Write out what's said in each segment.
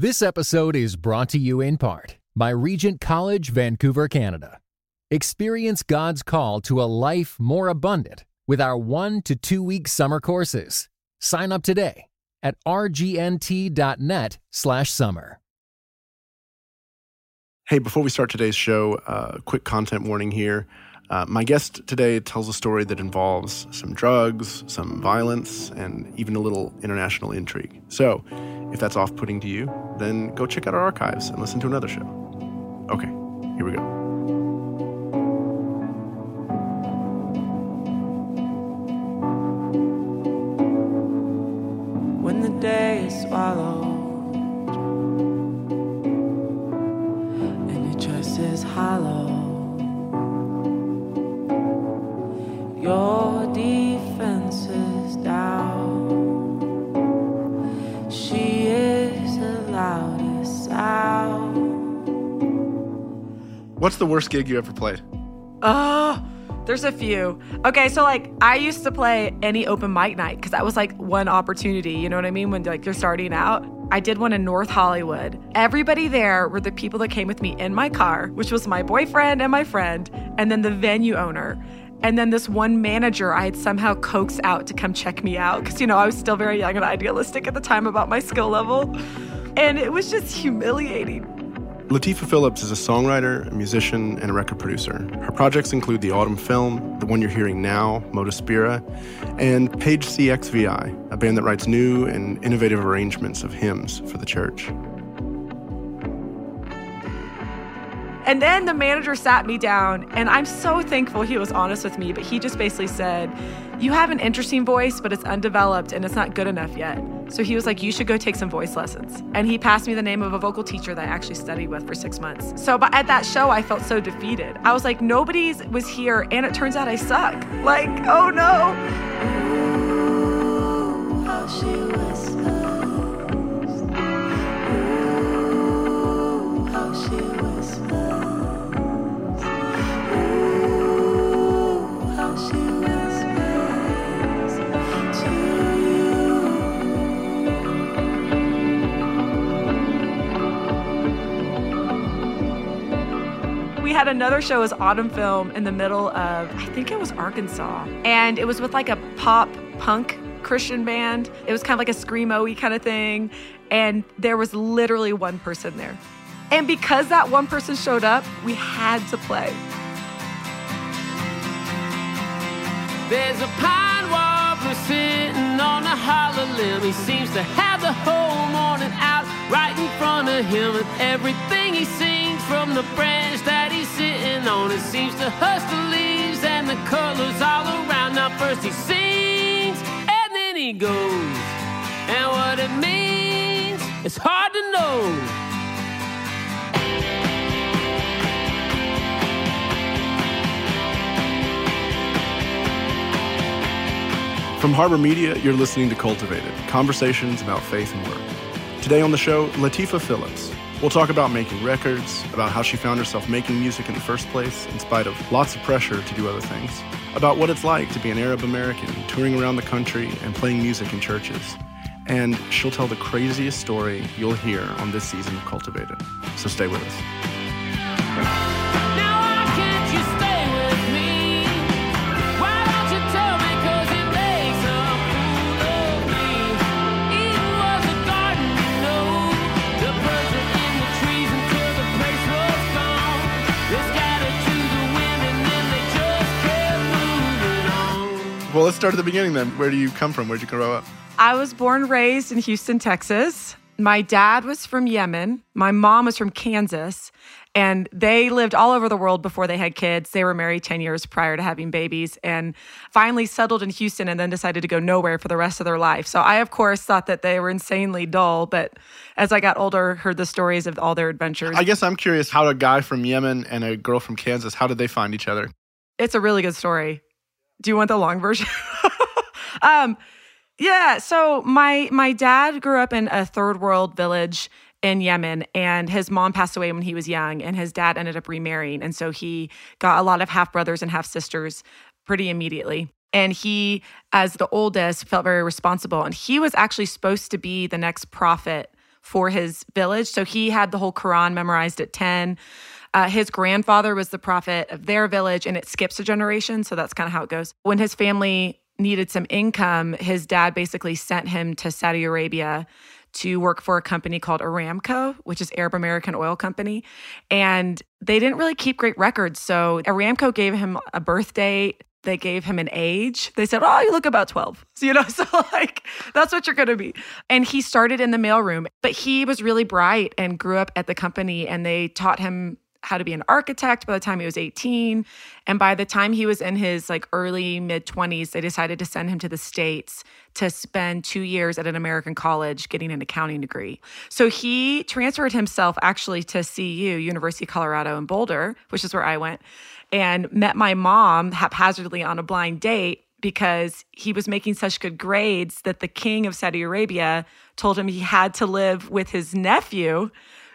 This episode is brought to you in part by Regent College, Vancouver, Canada. Experience God's call to a life more abundant with our one to two week summer courses. Sign up today at rgnt.net slash summer. Hey, before we start today's show, a uh, quick content warning here. Uh, my guest today tells a story that involves some drugs, some violence, and even a little international intrigue. So, if that's off putting to you, then go check out our archives and listen to another show. Okay, here we go. When the day is swallowed and your trust is hollow, your defense down. She is the loudest sound. What's the worst gig you ever played? Oh, there's a few. Okay, so like I used to play any open mic night because that was like one opportunity. You know what I mean? When like you're starting out. I did one in North Hollywood. Everybody there were the people that came with me in my car, which was my boyfriend and my friend, and then the venue owner. And then this one manager I had somehow coaxed out to come check me out because, you know, I was still very young and idealistic at the time about my skill level. And it was just humiliating. Latifah Phillips is a songwriter, a musician, and a record producer. Her projects include the Autumn Film, the one you're hearing now, Motospira, and Page CXVI, a band that writes new and innovative arrangements of hymns for the church. And then the manager sat me down, and I'm so thankful he was honest with me, but he just basically said, You have an interesting voice, but it's undeveloped and it's not good enough yet. So he was like, You should go take some voice lessons. And he passed me the name of a vocal teacher that I actually studied with for six months. So but at that show, I felt so defeated. I was like, Nobody was here, and it turns out I suck. Like, oh no. Ooh, had another show as Autumn Film in the middle of, I think it was Arkansas. And it was with like a pop punk Christian band. It was kind of like a screamo kind of thing. And there was literally one person there. And because that one person showed up, we had to play. There's a pine warbler sitting on a hollow limb. He seems to have the whole morning out right in front of him. And everything he sings from the branch that he's sitting on, it seems to hush the leaves and the colors all around. Now, first he sings and then he goes. And what it means, it's hard to know. From Harbor Media, you're listening to Cultivated Conversations about Faith and Work. Today on the show, Latifah Phillips. We'll talk about making records, about how she found herself making music in the first place, in spite of lots of pressure to do other things, about what it's like to be an Arab American touring around the country and playing music in churches. And she'll tell the craziest story you'll hear on this season of Cultivated. So stay with us. Start at the beginning then. Where do you come from? Where'd you grow up? I was born raised in Houston, Texas. My dad was from Yemen. My mom was from Kansas. And they lived all over the world before they had kids. They were married 10 years prior to having babies and finally settled in Houston and then decided to go nowhere for the rest of their life. So I, of course, thought that they were insanely dull. But as I got older, heard the stories of all their adventures. I guess I'm curious how a guy from Yemen and a girl from Kansas, how did they find each other? it's a really good story. Do you want the long version? um, yeah. So my my dad grew up in a third world village in Yemen, and his mom passed away when he was young, and his dad ended up remarrying, and so he got a lot of half brothers and half sisters pretty immediately. And he, as the oldest, felt very responsible, and he was actually supposed to be the next prophet for his village. So he had the whole Quran memorized at 10. Uh, his grandfather was the prophet of their village, and it skips a generation. So that's kind of how it goes. When his family needed some income, his dad basically sent him to Saudi Arabia to work for a company called Aramco, which is Arab American Oil Company. And they didn't really keep great records. So Aramco gave him a birth date. They gave him an age. They said, Oh, you look about 12. So, you know, so like that's what you're going to be. And he started in the mailroom, but he was really bright and grew up at the company. And they taught him how to be an architect by the time he was 18 and by the time he was in his like early mid 20s they decided to send him to the states to spend 2 years at an American college getting an accounting degree. So he transferred himself actually to CU, University of Colorado in Boulder, which is where I went, and met my mom haphazardly on a blind date because he was making such good grades that the king of Saudi Arabia told him he had to live with his nephew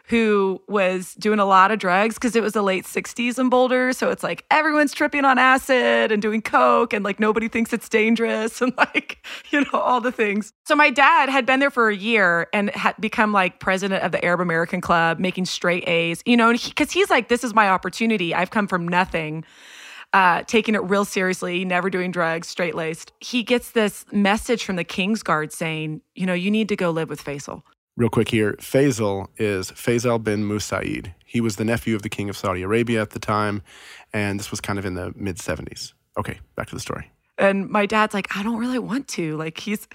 who was doing a lot of drugs because it was the late 60s in Boulder. So it's like everyone's tripping on acid and doing coke and like nobody thinks it's dangerous and like, you know, all the things. So my dad had been there for a year and had become like president of the Arab American Club, making straight A's, you know, because he, he's like, this is my opportunity. I've come from nothing. Uh, taking it real seriously, never doing drugs, straight laced. He gets this message from the King's Guard saying, you know, you need to go live with Faisal. Real quick here, Faisal is Faisal bin Musaid. He was the nephew of the king of Saudi Arabia at the time, and this was kind of in the mid 70s. Okay, back to the story. And my dad's like, I don't really want to. Like, he's,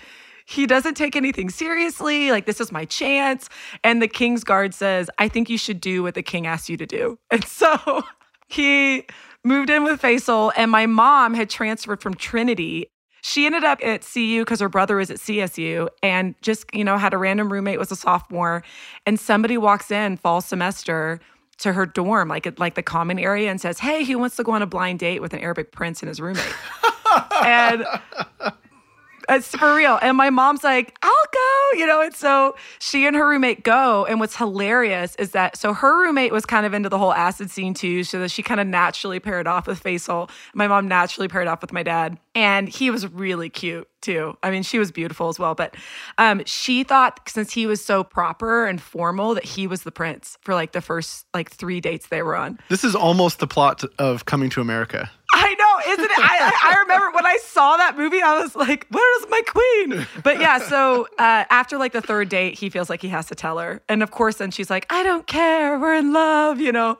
he doesn't take anything seriously. Like, this is my chance. And the king's guard says, I think you should do what the king asked you to do. And so he moved in with Faisal, and my mom had transferred from Trinity. She ended up at CU because her brother was at CSU and just, you know, had a random roommate, was a sophomore, and somebody walks in fall semester to her dorm, like at like the common area, and says, Hey, he wants to go on a blind date with an Arabic prince and his roommate. and it's for real. And my mom's like, I'll go, you know. And so she and her roommate go. And what's hilarious is that so her roommate was kind of into the whole acid scene too. So that she kind of naturally paired off with Faisal. My mom naturally paired off with my dad. And he was really cute too. I mean, she was beautiful as well. But um, she thought since he was so proper and formal that he was the prince for like the first like three dates they were on. This is almost the plot of Coming to America. I know, isn't it? I, I, remember when I saw that movie, I was like, "Where's my queen?" But yeah, so uh, after like the third date, he feels like he has to tell her, and of course, then she's like, "I don't care, we're in love," you know.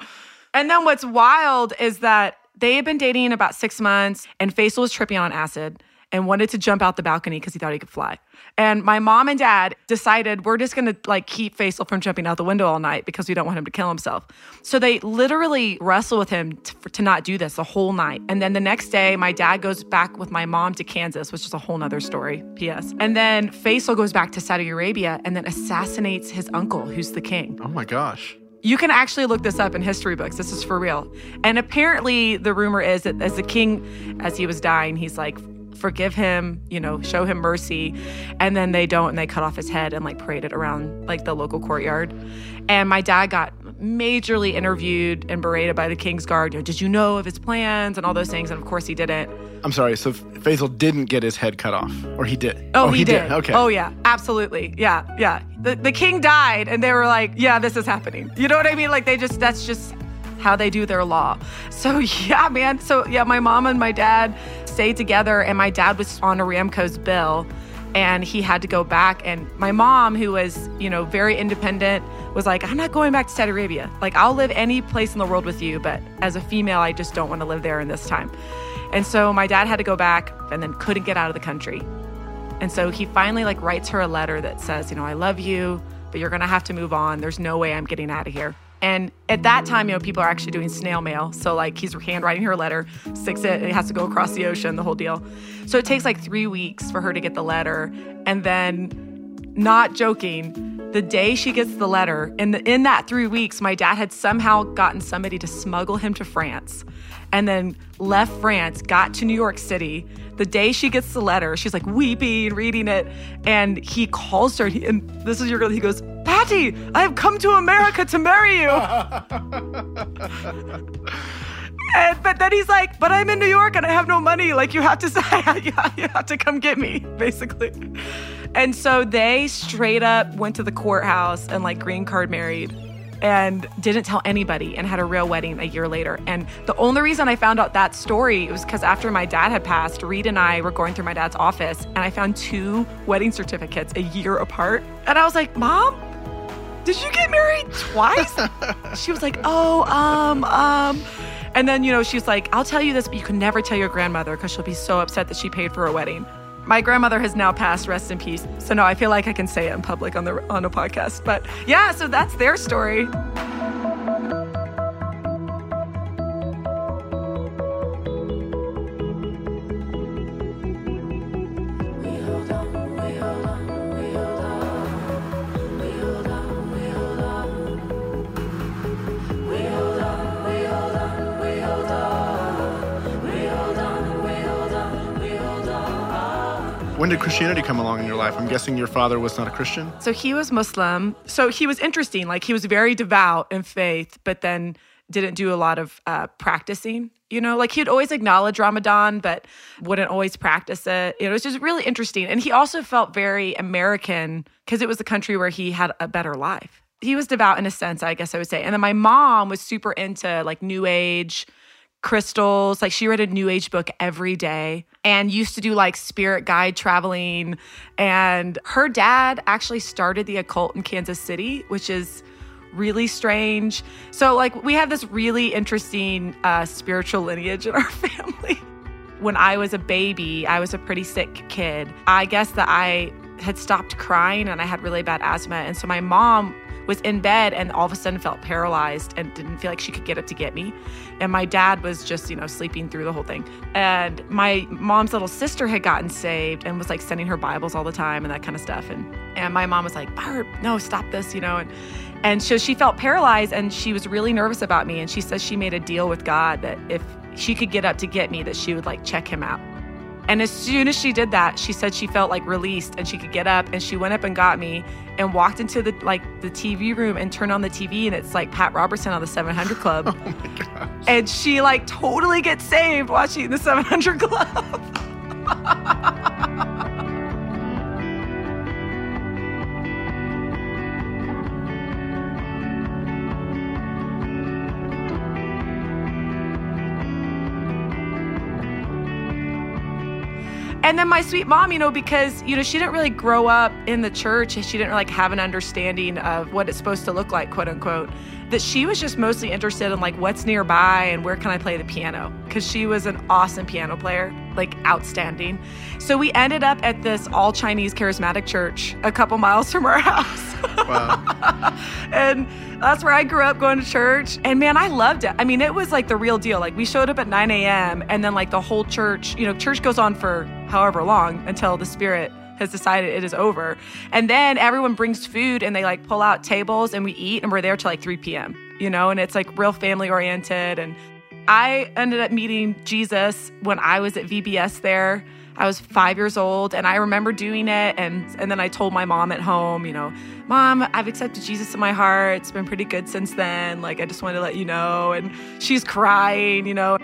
And then what's wild is that they had been dating about six months, and Faisal was tripping on acid and wanted to jump out the balcony because he thought he could fly. And my mom and dad decided we're just gonna like keep Faisal from jumping out the window all night because we don't want him to kill himself. So they literally wrestle with him to, to not do this the whole night. And then the next day, my dad goes back with my mom to Kansas, which is a whole nother story. P.S. And then Faisal goes back to Saudi Arabia and then assassinates his uncle, who's the king. Oh my gosh. You can actually look this up in history books. This is for real. And apparently, the rumor is that as the king, as he was dying, he's like, forgive him, you know, show him mercy. And then they don't, and they cut off his head and like parade it around like the local courtyard. And my dad got majorly interviewed and berated by the King's Guard. You know, did you know of his plans and all those things? And of course, he didn't. I'm sorry, so Faisal didn't get his head cut off, or he did? Oh, oh he, did. Okay. Oh, yeah, absolutely. Yeah, yeah. The, the king died, and they were like, yeah, this is happening. You know what I mean? Like, they just, that's just how they do their law. So, yeah, man. So, yeah, my mom and my dad stayed together, and my dad was on Aramco's bill, and he had to go back. And my mom, who was, you know, very independent, was like, I'm not going back to Saudi Arabia. Like, I'll live any place in the world with you, but as a female, I just don't want to live there in this time. And so my dad had to go back and then couldn't get out of the country. And so he finally like writes her a letter that says, you know, I love you, but you're to have to move on. There's no way I'm getting out of here. And at that time, you know, people are actually doing snail mail. So like he's handwriting her a letter, sticks it, it has to go across the ocean, the whole deal. So it takes like three weeks for her to get the letter. And then, not joking, the day she gets the letter, in in that three weeks, my dad had somehow gotten somebody to smuggle him to France, and then left France, got to New York City. The day she gets the letter, she's like weeping, reading it, and he calls her. He, and this is your girl. He goes, Patty, I have come to America to marry you. And, but then he's like, but I'm in New York and I have no money. Like you have to say, you have to come get me, basically. And so they straight up went to the courthouse and like green card married and didn't tell anybody and had a real wedding a year later. And the only reason I found out that story was because after my dad had passed, Reed and I were going through my dad's office and I found two wedding certificates a year apart. And I was like, Mom, did you get married twice? she was like, Oh, um, um. And then, you know, she's like, I'll tell you this, but you can never tell your grandmother because she'll be so upset that she paid for a wedding. My grandmother has now passed, rest in peace. So no, I feel like I can say it in public on the on a podcast. But yeah, so that's their story. When did Christianity come along in your life? I'm guessing your father was not a Christian. So he was Muslim. So he was interesting. Like he was very devout in faith, but then didn't do a lot of uh, practicing. You know, like he'd always acknowledge Ramadan, but wouldn't always practice it. It was just really interesting. And he also felt very American because it was the country where he had a better life. He was devout in a sense, I guess I would say. And then my mom was super into like New Age, crystals. Like she read a New Age book every day and used to do like spirit guide traveling. And her dad actually started the occult in Kansas City, which is really strange. So, like, we have this really interesting uh, spiritual lineage in our family. When I was a baby, I was a pretty sick kid. I guess that I had stopped crying and I had really bad asthma. And so my mom was in bed and all of a sudden felt paralyzed and didn't feel like she could get up to get me. And my dad was just, you know, sleeping through the whole thing. And my mom's little sister had gotten saved and was like sending her Bibles all the time and that kind of stuff. And and my mom was like, Barb, no, stop this, you know. And and so she felt paralyzed and she was really nervous about me. And she says she made a deal with God that if she could get up to get me, that she would like check him out. And as soon as she did that, she said she felt like released and she could get up and she went up and got me and walked into the like the TV room and turned on the TV and it's like Pat Robertson on the 700 Club. Oh my gosh. and she like totally gets saved watching the 700 Club. And then my sweet mom, you know, because you know she didn't really grow up in the church, and she didn't like have an understanding of what it's supposed to look like, quote unquote. That she was just mostly interested in like what's nearby and where can I play the piano, because she was an awesome piano player, like outstanding. So we ended up at this all Chinese charismatic church a couple miles from our house. Wow. and that's where I grew up going to church. And man, I loved it. I mean, it was like the real deal. Like we showed up at 9 a.m. and then like the whole church, you know, church goes on for however long until the spirit has decided it is over. And then everyone brings food and they like pull out tables and we eat and we're there till like 3 p.m. You know, and it's like real family oriented. And I ended up meeting Jesus when I was at VBS there. I was five years old and I remember doing it. And, and then I told my mom at home, you know, Mom, I've accepted Jesus in my heart. It's been pretty good since then. Like, I just wanted to let you know. And she's crying, you know.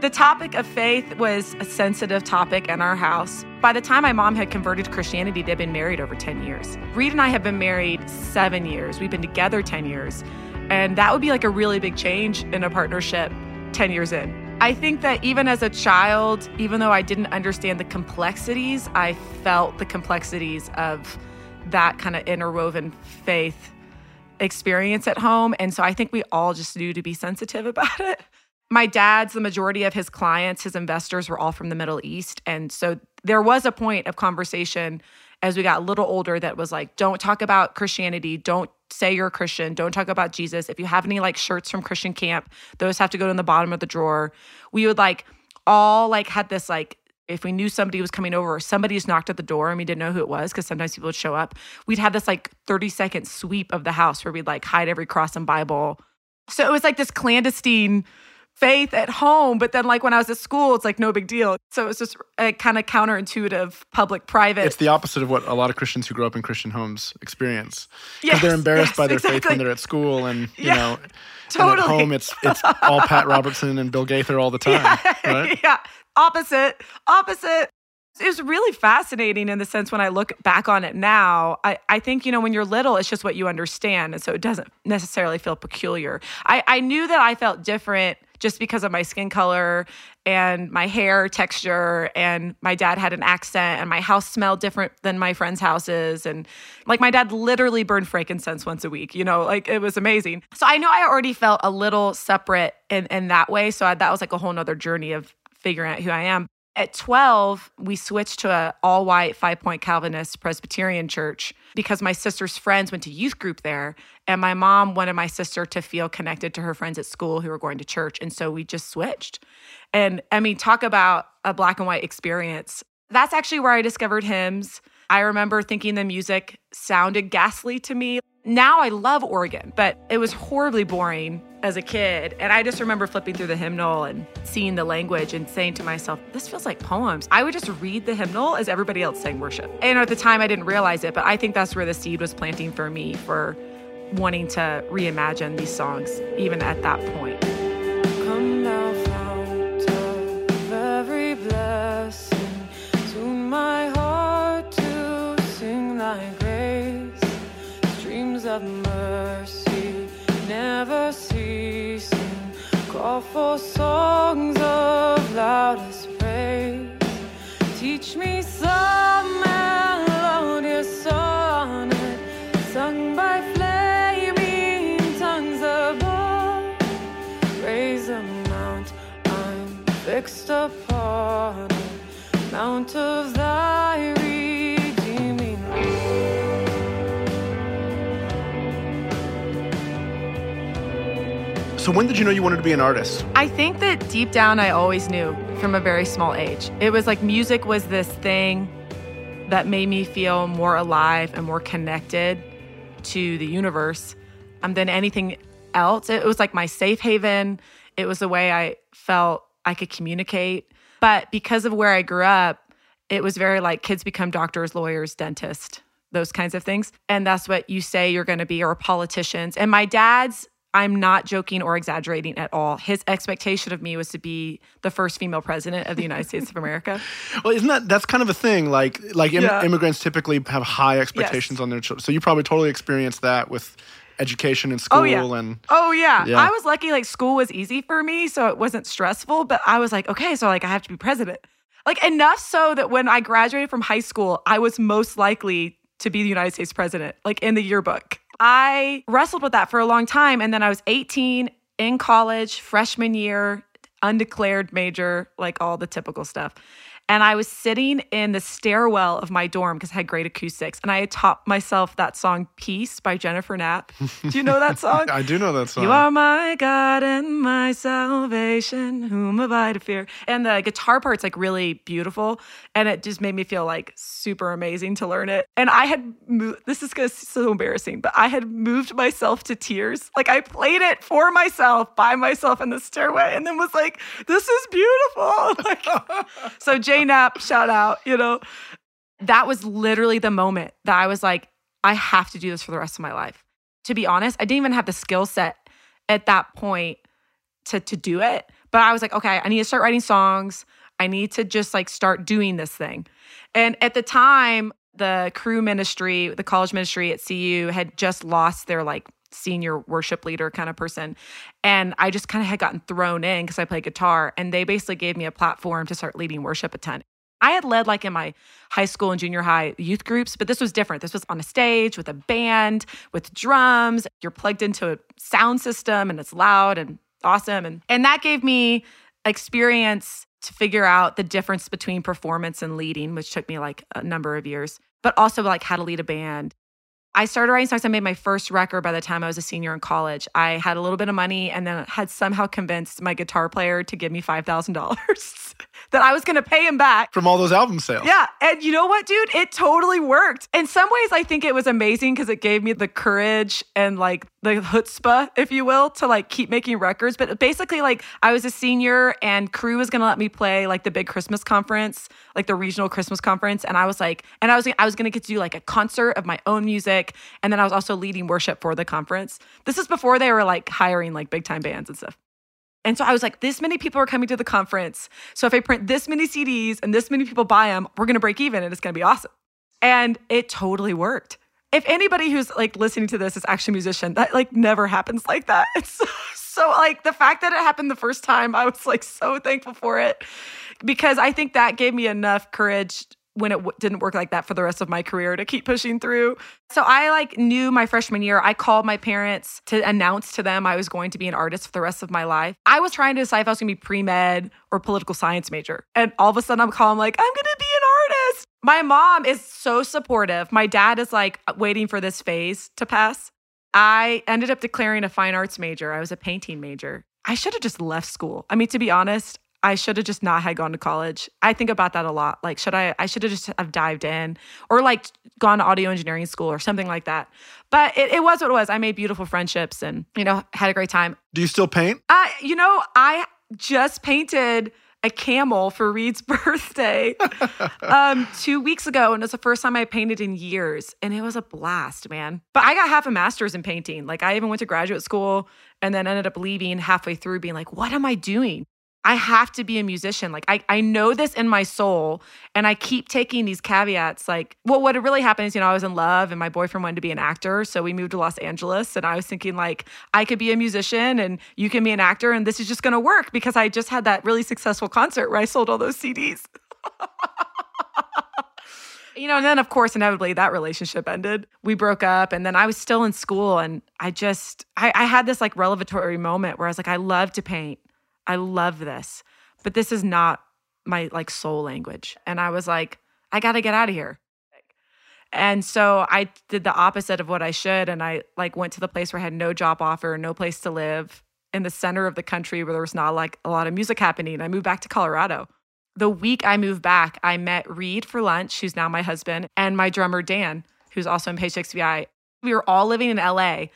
The topic of faith was a sensitive topic in our house. By the time my mom had converted to Christianity, they'd been married over 10 years. Reed and I have been married seven years. We've been together 10 years. And that would be like a really big change in a partnership 10 years in. I think that even as a child, even though I didn't understand the complexities, I felt the complexities of that kind of interwoven faith experience at home. And so I think we all just knew to be sensitive about it. My dad's, the majority of his clients, his investors were all from the Middle East. And so there was a point of conversation as we got a little older that was like, don't talk about Christianity. Don't say you're a Christian. Don't talk about Jesus. If you have any like shirts from Christian camp, those have to go in the bottom of the drawer. We would like all like had this like if we knew somebody was coming over or somebody just knocked at the door and we didn't know who it was because sometimes people would show up we'd have this like 30 second sweep of the house where we'd like hide every cross and bible so it was like this clandestine faith at home but then like when i was at school it's like no big deal so it was just uh, a kind of counterintuitive public private It's the opposite of what a lot of Christians who grow up in Christian homes experience. Because Yes, they're embarrassed yes, by their faith when they're at school and, you Yeah, know, and at home it's it's all Pat Robertson and Bill Gaither all the time, right? yeah opposite opposite It was really fascinating in the sense when I look back on it now. I, I think, you know, when you're little, it's just what you understand. And so it doesn't necessarily feel peculiar. I, I knew that I felt different just because of my skin color and my hair texture. And my dad had an accent, and my house smelled different than my friends' houses. And like my dad literally burned frankincense once a week, you know, like it was amazing. So I know I already felt a little separate in, in that way. So I, that was like a whole nother journey of figuring out who I am. At 12, we switched to a all white five point Calvinist Presbyterian church because my sister's friends went to youth group there. And my mom wanted my sister to feel connected to her friends at school who were going to church. And so we just switched. And I mean, talk about a black and white experience. That's actually where I discovered hymns. I remember thinking the music sounded ghastly to me. Now I love organ, but it was horribly boring as a kid. And I just remember flipping through the hymnal and seeing the language and saying to myself, this feels like poems. I would just read the hymnal as everybody else sang worship. And at the time, I didn't realize it, but I think that's where the seed was planting for me for wanting to reimagine these songs, even at that point. For songs of loudest praise. Teach me some melodious sonnet sung by flaming tongues above. Raise a mount, I'm fixed upon it, mount of So when did you know you wanted to be an artist? I think that deep down, I always knew from a very small age. It was like music was this thing that made me feel more alive and more connected to the universe um, than anything else. It was like my safe haven. It was the way I felt I could communicate. But because of where I grew up, it was very like kids become doctors, lawyers, dentists, those kinds of things. And that's what you say you're going to be, or politicians. And my dad's, I'm not joking or exaggerating at all. His expectation of me was to be the first female president of the United States of America. Well, isn't that that's kind of a thing? Like like Im- Yeah. immigrants typically have high expectations on their children. So you probably totally experienced that with education in school Oh yeah. and oh yeah. Yeah. I was lucky like school was easy for me, so it wasn't stressful, but I was like, okay, so like I have to be president. Like enough so that when I graduated from high school, I was most likely to be the United States president, like in the yearbook. I wrestled with that for a long time and then I was 18 in college, freshman year, undeclared major, like all the typical stuff. And I was sitting in the stairwell of my dorm because I had great acoustics. And I had taught myself that song Peace by Jennifer Knapp. Do you know that song? I do know that song. You are my God and my salvation. Whom have I to fear? And the guitar part's like really beautiful. And it just made me feel like super amazing to learn it. And I had moved, this is gonna so embarrassing, but I had moved myself to tears. Like I played it for myself by myself in the stairway and then was like, this is beautiful. Like, so Jay Knapp, shout out, you know. That was literally the moment that I was like, I have to do this for the rest of my life to be honest, I didn't even have the skill set at that point to to do it. But I was like, okay, I need to start writing songs. I need to just like start doing this thing. And at the time, the Cru ministry, the college ministry at CU had just lost their like senior worship leader kind of person. And I just kind of had gotten thrown in because I play guitar. And they basically gave me a platform to start leading worship a ton. I had led like in my high school and junior high youth groups, but this was different. This was on a stage with a band, with drums. You're plugged into a sound system and it's loud and awesome. And and that gave me experience to figure out the difference between performance and leading, which took me like a number of years, but also like how to lead a band. I started writing songs. I made my first record by the time I was a senior in college. I had a little bit of money and then had somehow convinced my guitar player to give me $5,000 that I was going to pay him back. from all those album sales. Yeah. And you know what, dude? It totally worked. In some ways, I think it was amazing because it gave me the courage and like the chutzpah, if you will, to like keep making records. But basically, like I was a senior and Cru was going to let me play like the big Christmas conference, like the regional Christmas conference. And I was like, and I was, I was going to get to do like a concert of my own music. And then I was also leading worship for the conference. This is before they were like hiring like big time bands and stuff. And so I was like, this many people are coming to the conference. So if I print this many CDs and this many people buy them, we're going to break even and it's going to be awesome. And it totally worked. If anybody who's like listening to this is actually a musician, that like never happens like that. It's so, so like the fact that it happened the first time, I was like so thankful for it because I think that gave me enough courage when it w- didn't work like that for the rest of my career to keep pushing through. So I like knew my freshman year. I called my parents to announce to them I was going to be an artist for the rest of my life. I was trying to decide if I was going to be pre-med or political science major. And all of a sudden I'm calling like I'm going to be an artist. My mom is so supportive. My dad is like waiting for this phase to pass. I ended up declaring a fine arts major. I was a painting major. I should have just left school. I mean, to be honest, I should have just not had gone to college. I think about that a lot. Like, should I? I should have just have dived in, or like gone to audio engineering school or something like that. But it, it was what it was. I made beautiful friendships and you know had a great time. Do you still paint? I, you know, I just painted a camel for Reed's birthday um, two weeks ago, and it's the first time I painted in years, and it was a blast, man. But I got half a master's in painting. Like I even went to graduate school, and then ended up leaving halfway through, being like, "What am I doing?" I have to be a musician. Like I, I know this in my soul. And I keep taking these caveats. Like, well, what it really happened is, you know, I was in love and my boyfriend wanted to be an actor. So we moved to Los Angeles. And I was thinking, like, I could be a musician and you can be an actor. And this is just gonna work because I just had that really successful concert where I sold all those CDs. you know, and then of course, inevitably that relationship ended. We broke up, and then I was still in school, and I just I, I had this like revelatory moment where I was like, I love to paint. I love this, but this is not my like soul language. And I was like, I got to get out of here. And so I did the opposite of what I should. And I like went to the place where I had no job offer, no place to live in the center of the country where there was not like a lot of music happening. I moved back to Colorado. The week I moved back, I met Reed for lunch, who's now my husband, and my drummer, Dan, who's also in Page XVI. We were all living in LA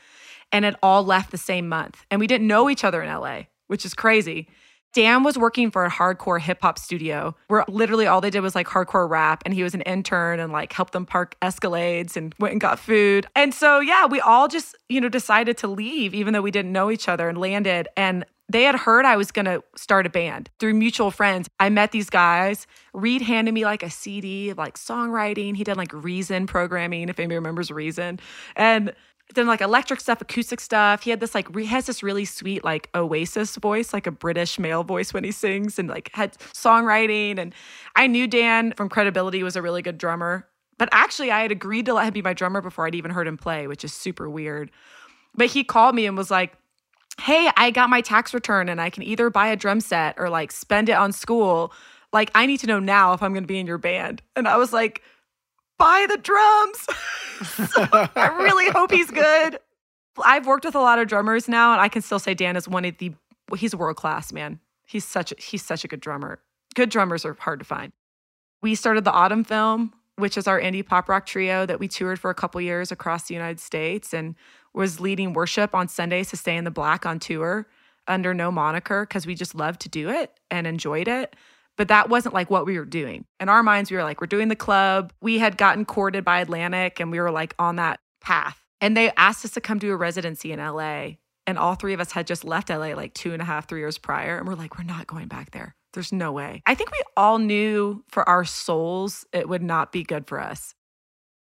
and it all left the same month. And we didn't know each other in LA which is crazy. Dan was working for a hardcore hip hop studio where literally all they did was like hardcore rap and he was an intern and like helped them park Escalades and went and got food. And so yeah, we all just, you know, decided to leave even though we didn't know each other and landed and they had heard I was going to start a band through mutual friends. I met these guys. Reed handed me like a CD of like songwriting. He did like Reason programming, if anybody remembers Reason. And then like electric stuff, acoustic stuff. He had this like he has this really sweet like Oasis voice, like a British male voice when he sings, and like had songwriting. And I knew Dan from Credibility was a really good drummer, but actually I had agreed to let him be my drummer before I'd even heard him play, which is super weird. But he called me and was like, "Hey, I got my tax return, and I can either buy a drum set or like spend it on school. Like I need to know now if I'm going to be in your band." And I was like buy the drums. so I really hope he's good. I've worked with a lot of drummers now, and I can still say Dan is one of the he's world class, man. He's such a, he's such a good drummer. Good drummers are hard to find. We started the Autumn Film, which is our indie pop rock trio that we toured for a couple years across the United States and was leading worship on Sundays to stay in the black on tour under no moniker because we just loved to do it and enjoyed it but that wasn't like what we were doing. In our minds, we were like, we're doing the club. We had gotten courted by Atlantic and we were like on that path. And they asked us to come do a residency in LA. And all three of us had just left LA like two and a half, three years prior. And we're like, we're not going back there. There's no way. I think we all knew for our souls it would not be good for us.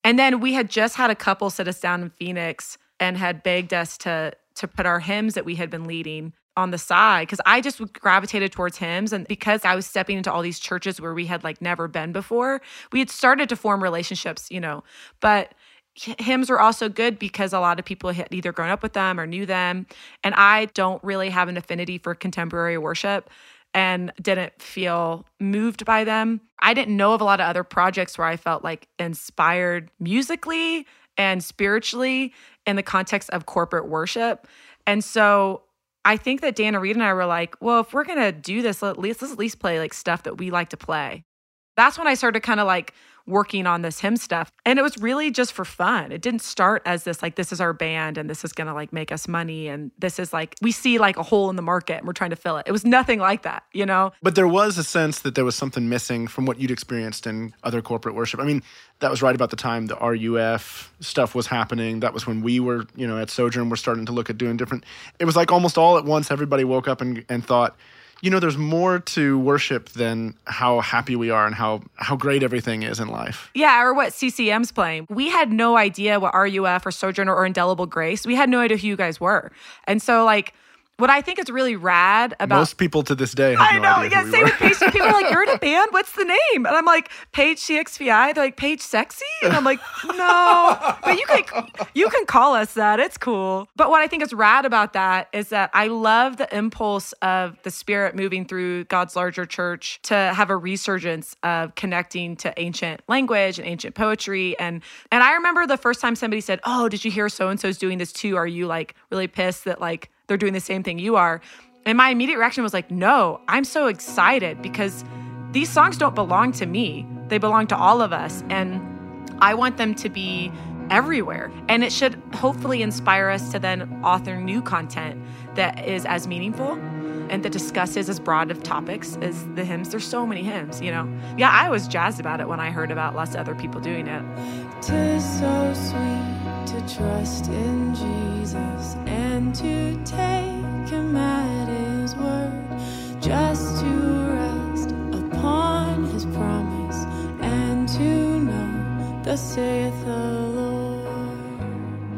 And then we had just had a couple sit us down in Phoenix and had begged us to to put our hymns that we had been leading on the side because I just gravitated towards hymns. And because I was stepping into all these churches where we had like never been before, we had started to form relationships, you know. But hymns were also good because a lot of people had either grown up with them or knew them. And I don't really have an affinity for contemporary worship and didn't feel moved by them. I didn't know of a lot of other projects where I felt like inspired musically and spiritually in the context of corporate worship. And so I think that Dana Reed and I were like, well, if we're gonna do this, at least let's at least play like stuff that we like to play. That's when I started kind of like working on this hymn stuff. And it was really just for fun. It didn't start as this like this is our band and this is going to like make us money and this is like we see like a hole in the market and we're trying to fill it. It was nothing like that, you know. But there was a sense that there was something missing from what you'd experienced in other corporate worship. I mean, that was right about the time the RUF stuff was happening. That was when we were, you know, at Sojourn, we're starting to look at doing different. It was like almost all at once, everybody woke up and, and thought, you know, there's more to worship than how happy we are and how how great everything is in life. Yeah, or what CCM's playing. We had no idea what RUF or Sojourner or Indelible Grace. We had no idea who you guys were. And so like what I think is really rad about most people to this day have I no know, yeah. we Same with Page. People are like, "You're in a band. What's the name?" And I'm like, "Page CXVI." They're like, "Paige Sexy," and I'm like, "No, but you can you can call us that. It's cool." But what I think is rad about that is that I love the impulse of the Spirit moving through God's larger church to have a resurgence of connecting to ancient language and ancient poetry. And and I remember the first time somebody said, "Oh, did you hear so and so's doing this too? Are you like really pissed that like they're doing the same thing you are?" And my immediate reaction was like, no, I'm so excited because these songs don't belong to me. They belong to all of us. And I want them to be everywhere. And it should hopefully inspire us to then author new content that is as meaningful and that discusses as broad of topics as the hymns. There's so many hymns, you know? Yeah, I was jazzed about it when I heard about lots of other people doing it. Tis so sweet to trust in Jesus and to take him at his word, just to rest upon his promise and to know, thus saith the Lord.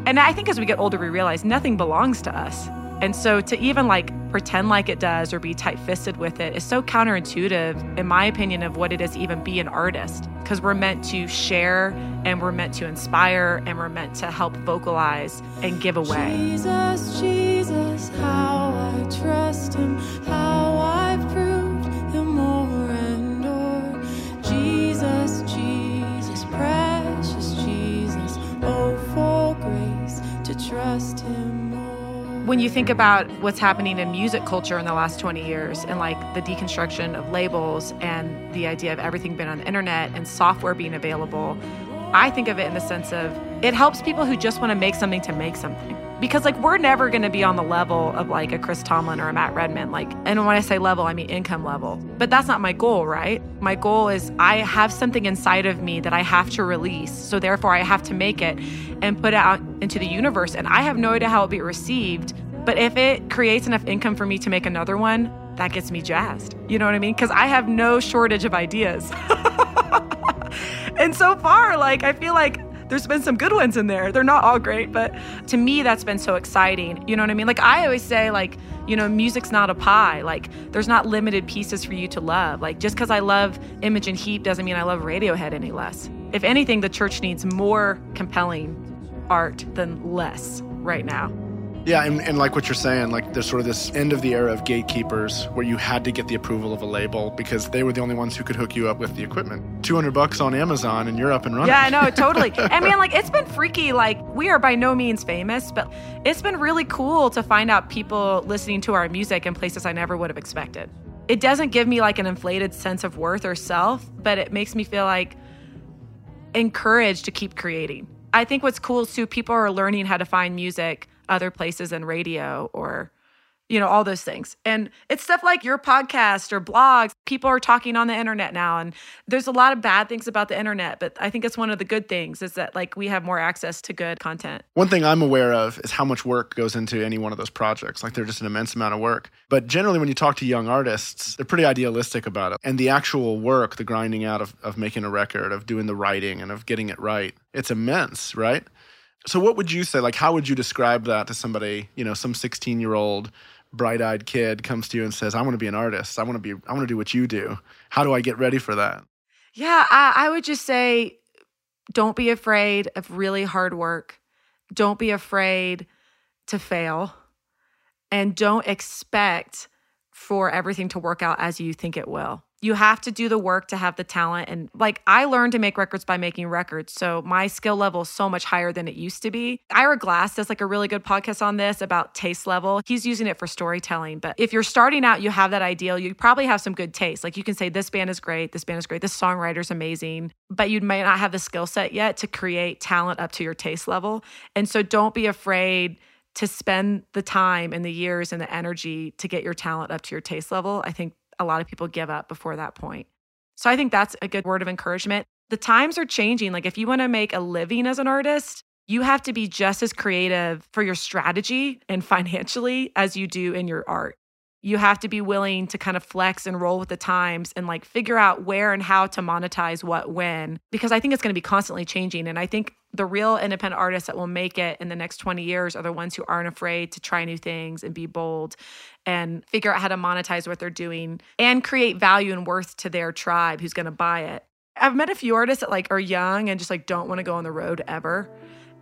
And I think as we get older, we realize nothing belongs to us. And so to even like pretend like it does or be tight fisted with it is so counterintuitive, in my opinion, of what it is even be an artist. Because we're meant to share and we're meant to inspire and we're meant to help vocalize and give away. Jesus, Jesus, how I trust him, when you think about what's happening in music culture in the last 20 years and like the deconstruction of labels and the idea of everything being on the internet and software being available, I think of it in the sense of it helps people who just want to make something to make something. Because like we're never going to be on the level of like a Chris Tomlin or a Matt Redman. Like, and when I say level, I mean income level. But that's not my goal, right? My goal is I have something inside of me that I have to release. So therefore, I have to make it and put it out into the universe. And I have no idea how it'll be received. But if it creates enough income for me to make another one, that gets me jazzed. You know what I mean? Because I have no shortage of ideas. and so far, like, I feel like there's been some good ones in there. They're not all great, but to me, that's been so exciting. You know what I mean? Like, I always say, like, you know, music's not a pie. Like, there's not limited pieces for you to love. Like, just because I love Imogen Heap doesn't mean I love Radiohead any less. If anything, the church needs more compelling art than less right now. Yeah, and, and like what you're saying, like there's sort of this end of the era of gatekeepers where you had to get the approval of a label because they were the only ones who could hook you up with the equipment. 200 bucks on Amazon and you're up and running. Yeah, I know, totally. I mean, like, it's been freaky. Like, we are by no means famous, but it's been really cool to find out people listening to our music in places I never would have expected. It doesn't give me like an inflated sense of worth or self, but it makes me feel like encouraged to keep creating. I think what's cool too, people are learning how to find music other places than radio or you know all those things and it's stuff like your podcast or blogs people are talking on the internet now and there's a lot of bad things about the internet but i think it's one of the good things is that like we have more access to good content One thing I'm aware of is how much work goes into any one of those projects. Like they're just an immense amount of work. But generally, when you talk to young artists, they're pretty idealistic about it. And the actual work, the grinding out of, of making a record, of doing the writing, and of getting it right, it's immense, right? So, what would you say? Like, how would you describe that to somebody, you know, some 16 year old bright eyed kid comes to you and says, I want to be an artist. I want to be, I want to do what you do. How do I get ready for that? yeah I, I would just say don't be afraid of really hard work don't be afraid to fail and don't expect for everything to work out as you think it will you have to do the work to have the talent and like i learned to make records by making records so my skill level is so much higher than it used to be. Ira glass does like a really good podcast on this about taste level. He's using it for storytelling but if you're starting out you have that ideal you probably have some good taste. Like you can say this band is great this band is great this songwriter's amazing but you might not have the skill set yet to create talent up to your taste level. And so don't be afraid to spend the time and the years and the energy to get your talent up to your taste level. I think a lot of people give up before that point. So I think that's a good word of encouragement. The times are changing. Like if you want to make a living as an artist, you have to be just as creative for your strategy and financially as you do in your art you have to be willing to kind of flex and roll with the times and like figure out where and how to monetize what when because I think it's going to be constantly changing and I think the real independent artists that will make it in the next 20 years are the ones who aren't afraid to try new things and be bold and figure out how to monetize what they're doing and create value and worth to their tribe who's going to buy it. I've met a few artists that like are young and just like don't want to go on the road ever.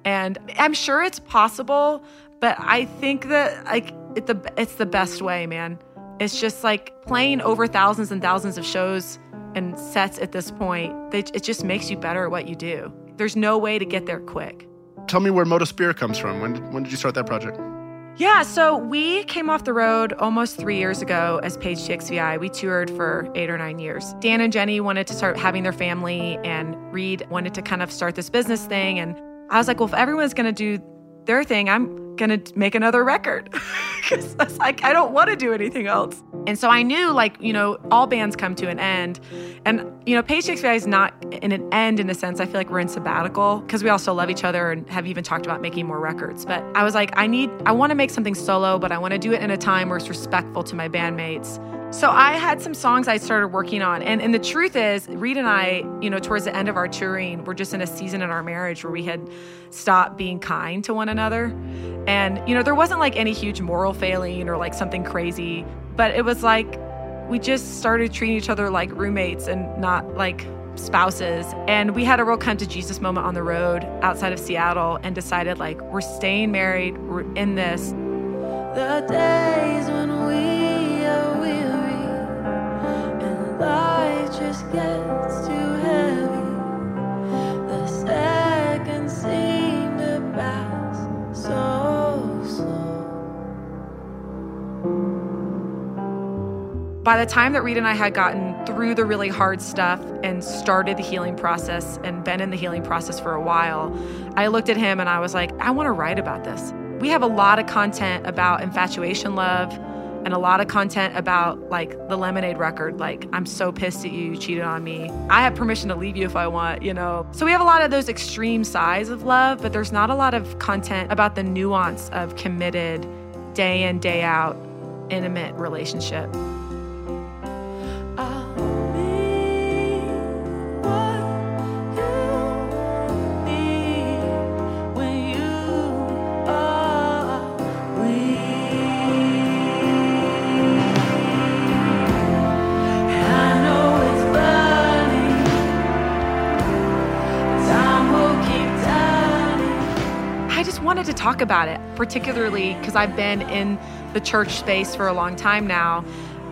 And I'm sure it's possible, but I think that like it the it's the best way, man. It's just like playing over thousands and thousands of shows and sets at this point. It just makes you better at what you do. There's no way to get there quick. Tell me where Modaspira comes from. When did, when did you start that project? Yeah, so we came off the road almost three years ago as Page CXVI. We toured for eight or nine years. Dan and Jenny wanted to start having their family, and Reed wanted to kind of start this business thing. And I was like, well, if everyone's going to do their thing, I'm gonna make another record because I like I don't want to do anything else. And so I knew like you know all bands come to an end, and you know Page CXVI is not in an end in a sense. I feel like we're in sabbatical because we still love each other and have even talked about making more records. But I was like I need I want to make something solo, but I want to do it in a time where it's respectful to my bandmates so I had some songs I started working on. And, and the truth is, Reed and I, you know, towards the end of our touring, we're just in a season in our marriage where we had stopped being kind to one another. And, you know, there wasn't like any huge moral failing or like something crazy, but it was like we just started treating each other like roommates and not like spouses. And we had a real come to Jesus moment on the road outside of Seattle and decided like we're staying married, we're in this. The days when we light just gets too heavy. By the time that Reed and I had gotten through the really hard stuff and started the healing process and been in the healing process for a while, I looked at him and I was like, I want to write about this. We have a lot of content about infatuation love and a lot of content about like the Lemonade record. Like, I'm so pissed at you, you cheated on me. I have permission to leave you if I want, you know? So we have a lot of those extreme sides of love, but there's not a lot of content about the nuance of committed, day in, day out, intimate relationship. Talk about it, particularly because I've been in the church space for a long time now.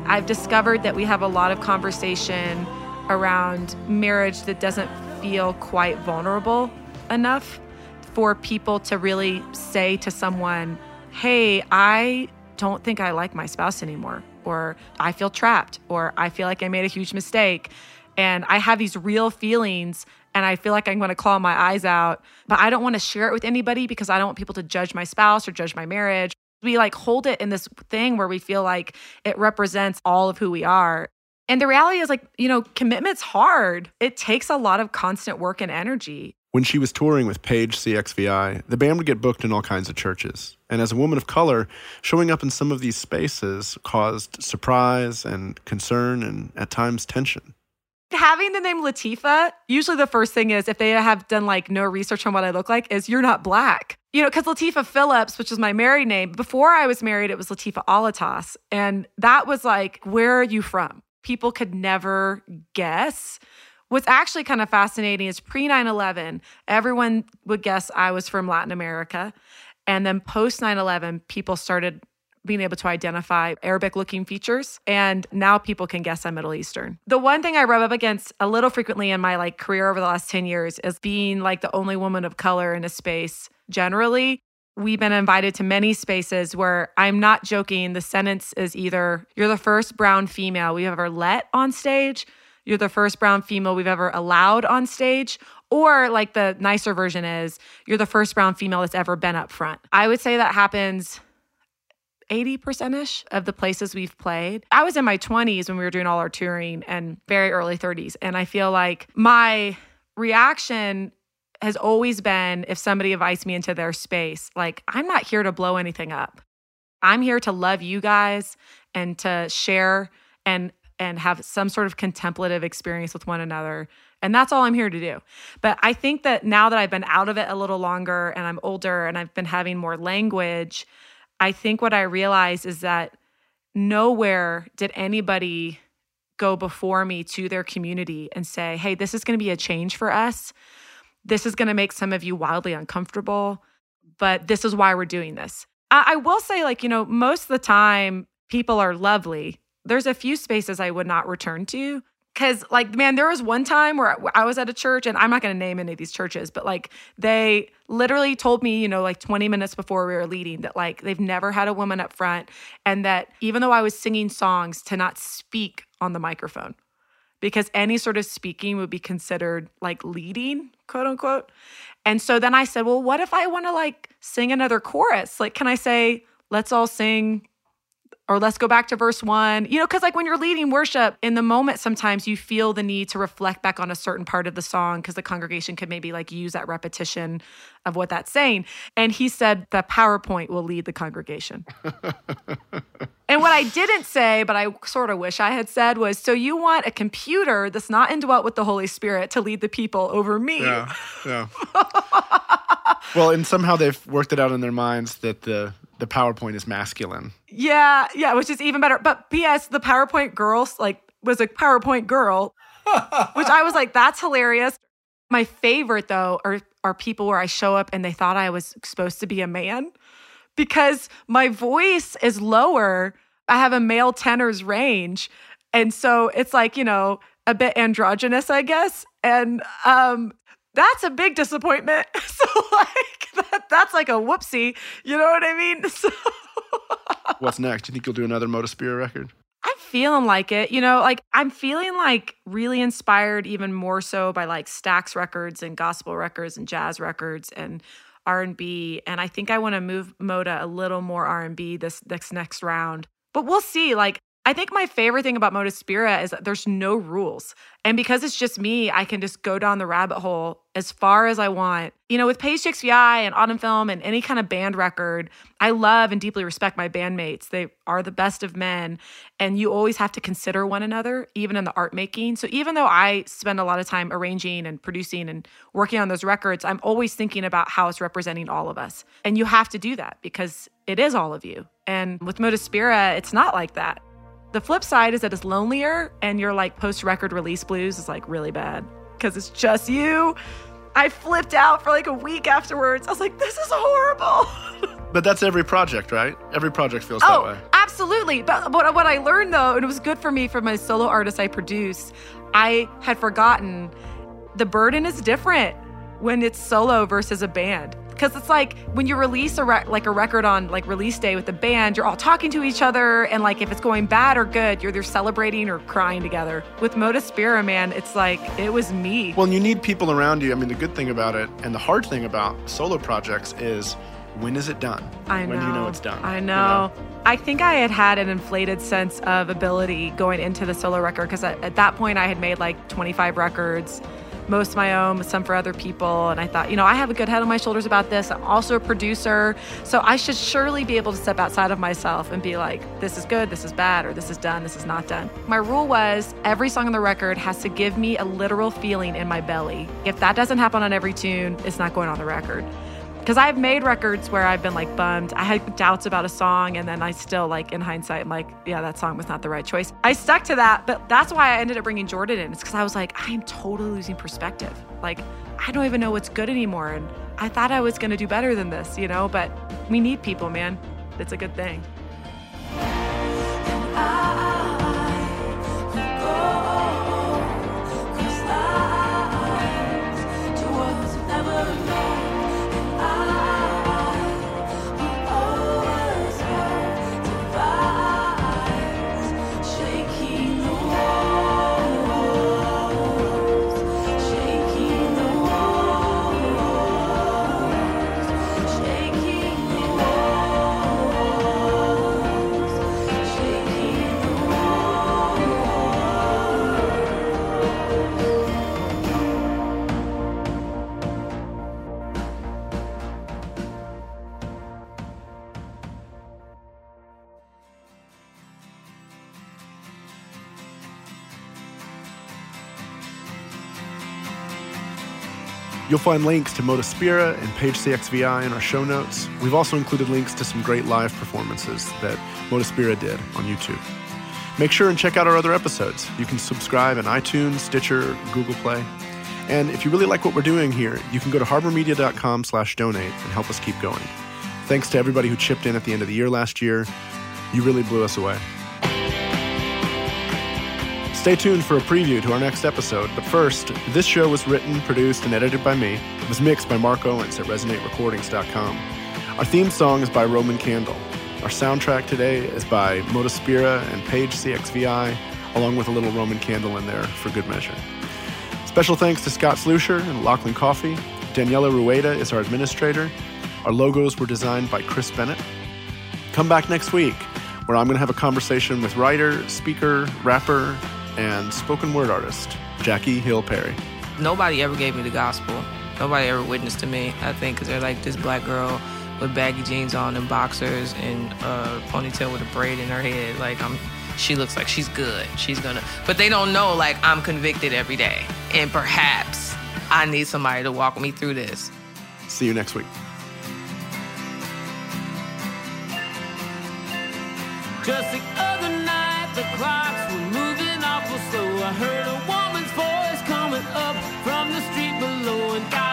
I've discovered that we have a lot of conversation around marriage that doesn't feel quite vulnerable enough for people to really say to someone, Hey, I don't think I like my spouse anymore, or I feel trapped, or I feel like I made a huge mistake. And I have these real feelings and I feel like I'm going to claw my eyes out, but I don't want to share it with anybody because I don't want people to judge my spouse or judge my marriage. We like hold it in this thing where we feel like it represents all of who we are. And the reality is like, you know, commitment's hard. It takes a lot of constant work and energy. When she was touring with Page CXVI, the band would get booked in all kinds of churches. And as a woman of color, showing up in some of these spaces caused surprise and concern and at times tension having the name Latifah, usually the first thing is if they have done like no research on what I look like, is you're not black. You know, because Latifah Phillips, which is my married name, before I was married, it was Latifah Alatas. And that was like, where are you from? People could never guess. What's actually kind of fascinating is pre 9 11, everyone would guess I was from Latin America. And then post 9 11, people started being able to identify Arabic looking features. And now people can guess I'm Middle Eastern. The one thing I rub up against a little frequently in my like career over the last 10 years is being like the only woman of color in a space generally. We've been invited to many spaces where I'm not joking. The sentence is either you're the first brown female we've ever let on stage, you're the first brown female we've ever allowed on stage, or like the nicer version is you're the first brown female that's ever been up front. I would say that happens 80% ish of the places we've played. I was in my 20s when we were doing all our touring and very early 30s. And I feel like my reaction has always been if somebody invites me into their space, like, I'm not here to blow anything up. I'm here to love you guys and to share and and have some sort of contemplative experience with one another. And that's all I'm here to do. But I think that now that I've been out of it a little longer and I'm older and I've been having more language, I think what I realize is that nowhere did anybody go before me to their community and say, hey, this is going to be a change for us. This is going to make some of you wildly uncomfortable, but this is why we're doing this. I, I will say, like, you know, most of the time, people are lovely. There's a few spaces I would not return to Cause like, man, there was one time where I was at a church and I'm not going to name any of these churches, but like they literally told me, you know, like 20 minutes before we were leading that like they've never had a woman up front. And that even though I was singing songs to not speak on the microphone because any sort of speaking would be considered like leading, quote unquote. And so then I said, well, what if I want to like sing another chorus? Like, can I say, let's all sing or let's go back to verse one. You know, because like when you're leading worship in the moment, sometimes you feel the need to reflect back on a certain part of the song because the congregation could maybe like use that repetition of what that's saying. And he said the PowerPoint will lead the congregation. and what I didn't say, but I sort of wish I had said was so you want a computer that's not indwelt with the Holy Spirit to lead the people over me. Yeah. Yeah. well, and somehow they've worked it out in their minds that the the PowerPoint is masculine. Yeah, yeah, which is even better. But P.S. The PowerPoint girls like was a PowerPoint girl, which I was like, that's hilarious. My favorite though are are people where I show up and they thought I was supposed to be a man because my voice is lower. I have a male tenor's range. And so it's like, you know, a bit androgynous, I guess. And um that's a big disappointment. So like that, that's like a whoopsie. You know what I mean? So What's next? Do you think you'll do another Modaspira record? I'm feeling like it. You know, like I'm feeling like really inspired even more so by like Stax records and gospel records and jazz records and R&B and I think I want to move Moda a little more R&B this this next round. But we'll see. Like I think my favorite thing about Modaspira is that there's no rules. And because it's just me, I can just go down the rabbit hole as far as I want. You know, with Page XVI and Autumn Film and any kind of band record, I love and deeply respect my bandmates. They are the best of men. And you always have to consider one another, even in the art making. So even though I spend a lot of time arranging and producing and working on those records, I'm always thinking about how it's representing all of us. And you have to do that because it is all of you. And with Modaspira, it's not like that. The flip side is that it's lonelier and your like post record release blues is like really bad because it's just you. I flipped out for like a week afterwards. I was like, this is horrible. But that's every project, right? Every project feels oh, that way. Absolutely. But what, what I learned though, and it was good for me for my solo artist I produce, I had forgotten the burden is different when it's solo versus a band because it's like when you release a re- like a record on like release day with the band you're all talking to each other and like if it's going bad or good you're either celebrating or crying together with Modaspira man it's like it was me Well, you need people around you. I mean, the good thing about it and the hard thing about solo projects is when is it done? I know. When do you know it's done? I you know. I think I had had an inflated sense of ability going into the solo record because at, at that point I had made like 25 records most my own, some for other people. And I thought, you know, I have a good head on my shoulders about this. I'm also a producer. So I should surely be able to step outside of myself and be like, this is good, this is bad, or this is done, this is not done. My rule was every song on the record has to give me a literal feeling in my belly. If that doesn't happen on every tune, it's not going on the record because I've made records where I've been like bummed. I had doubts about a song, and then I still like in hindsight, I'm like, yeah, that song was not the right choice. I stuck to that, but that's why I ended up bringing Jordan in. It's because I was like, I am totally losing perspective. Like, I don't even know what's good anymore, and I thought I was gonna do better than this, you know. But we need people, man. It's a good thing. You'll find links to Modaspira and Page CXVI in our show notes. We've also included links to some great live performances that Modaspira did on YouTube. Make sure and check out our other episodes. You can subscribe in iTunes, Stitcher, Google Play. And if you really like what we're doing here, you can go to harbormedia.com slash donate and help us keep going. Thanks to everybody who chipped in at the end of the year last year. You really blew us away. Stay tuned for a preview to our next episode, but first, this show was written, produced, and edited by me. It was mixed by Mark Owens at ResonateRecordings.com. Our theme song is by Roman Candle. Our soundtrack today is by Modaspira and Page CXVI, along with a little Roman Candle in there for good measure. Special thanks to Scott Slusher and Lachlan Coffee. Daniela Rueda is our administrator. Our logos were designed by Chris Bennett. Come back next week, where I'm going to have a conversation with writer, speaker, rapper, and spoken word artist, Jackie Hill Perry. Nobody ever gave me the gospel. Nobody ever witnessed to me, I think, because they're like this black girl with baggy jeans on and boxers and a ponytail with a braid in her head. Like, I'm she looks like she's good. She's gonna, but they don't know like I'm convicted every day, and perhaps I need somebody to walk me through this. See you next week. Just the other night, the clocks I heard a woman's voice coming up from the street below and got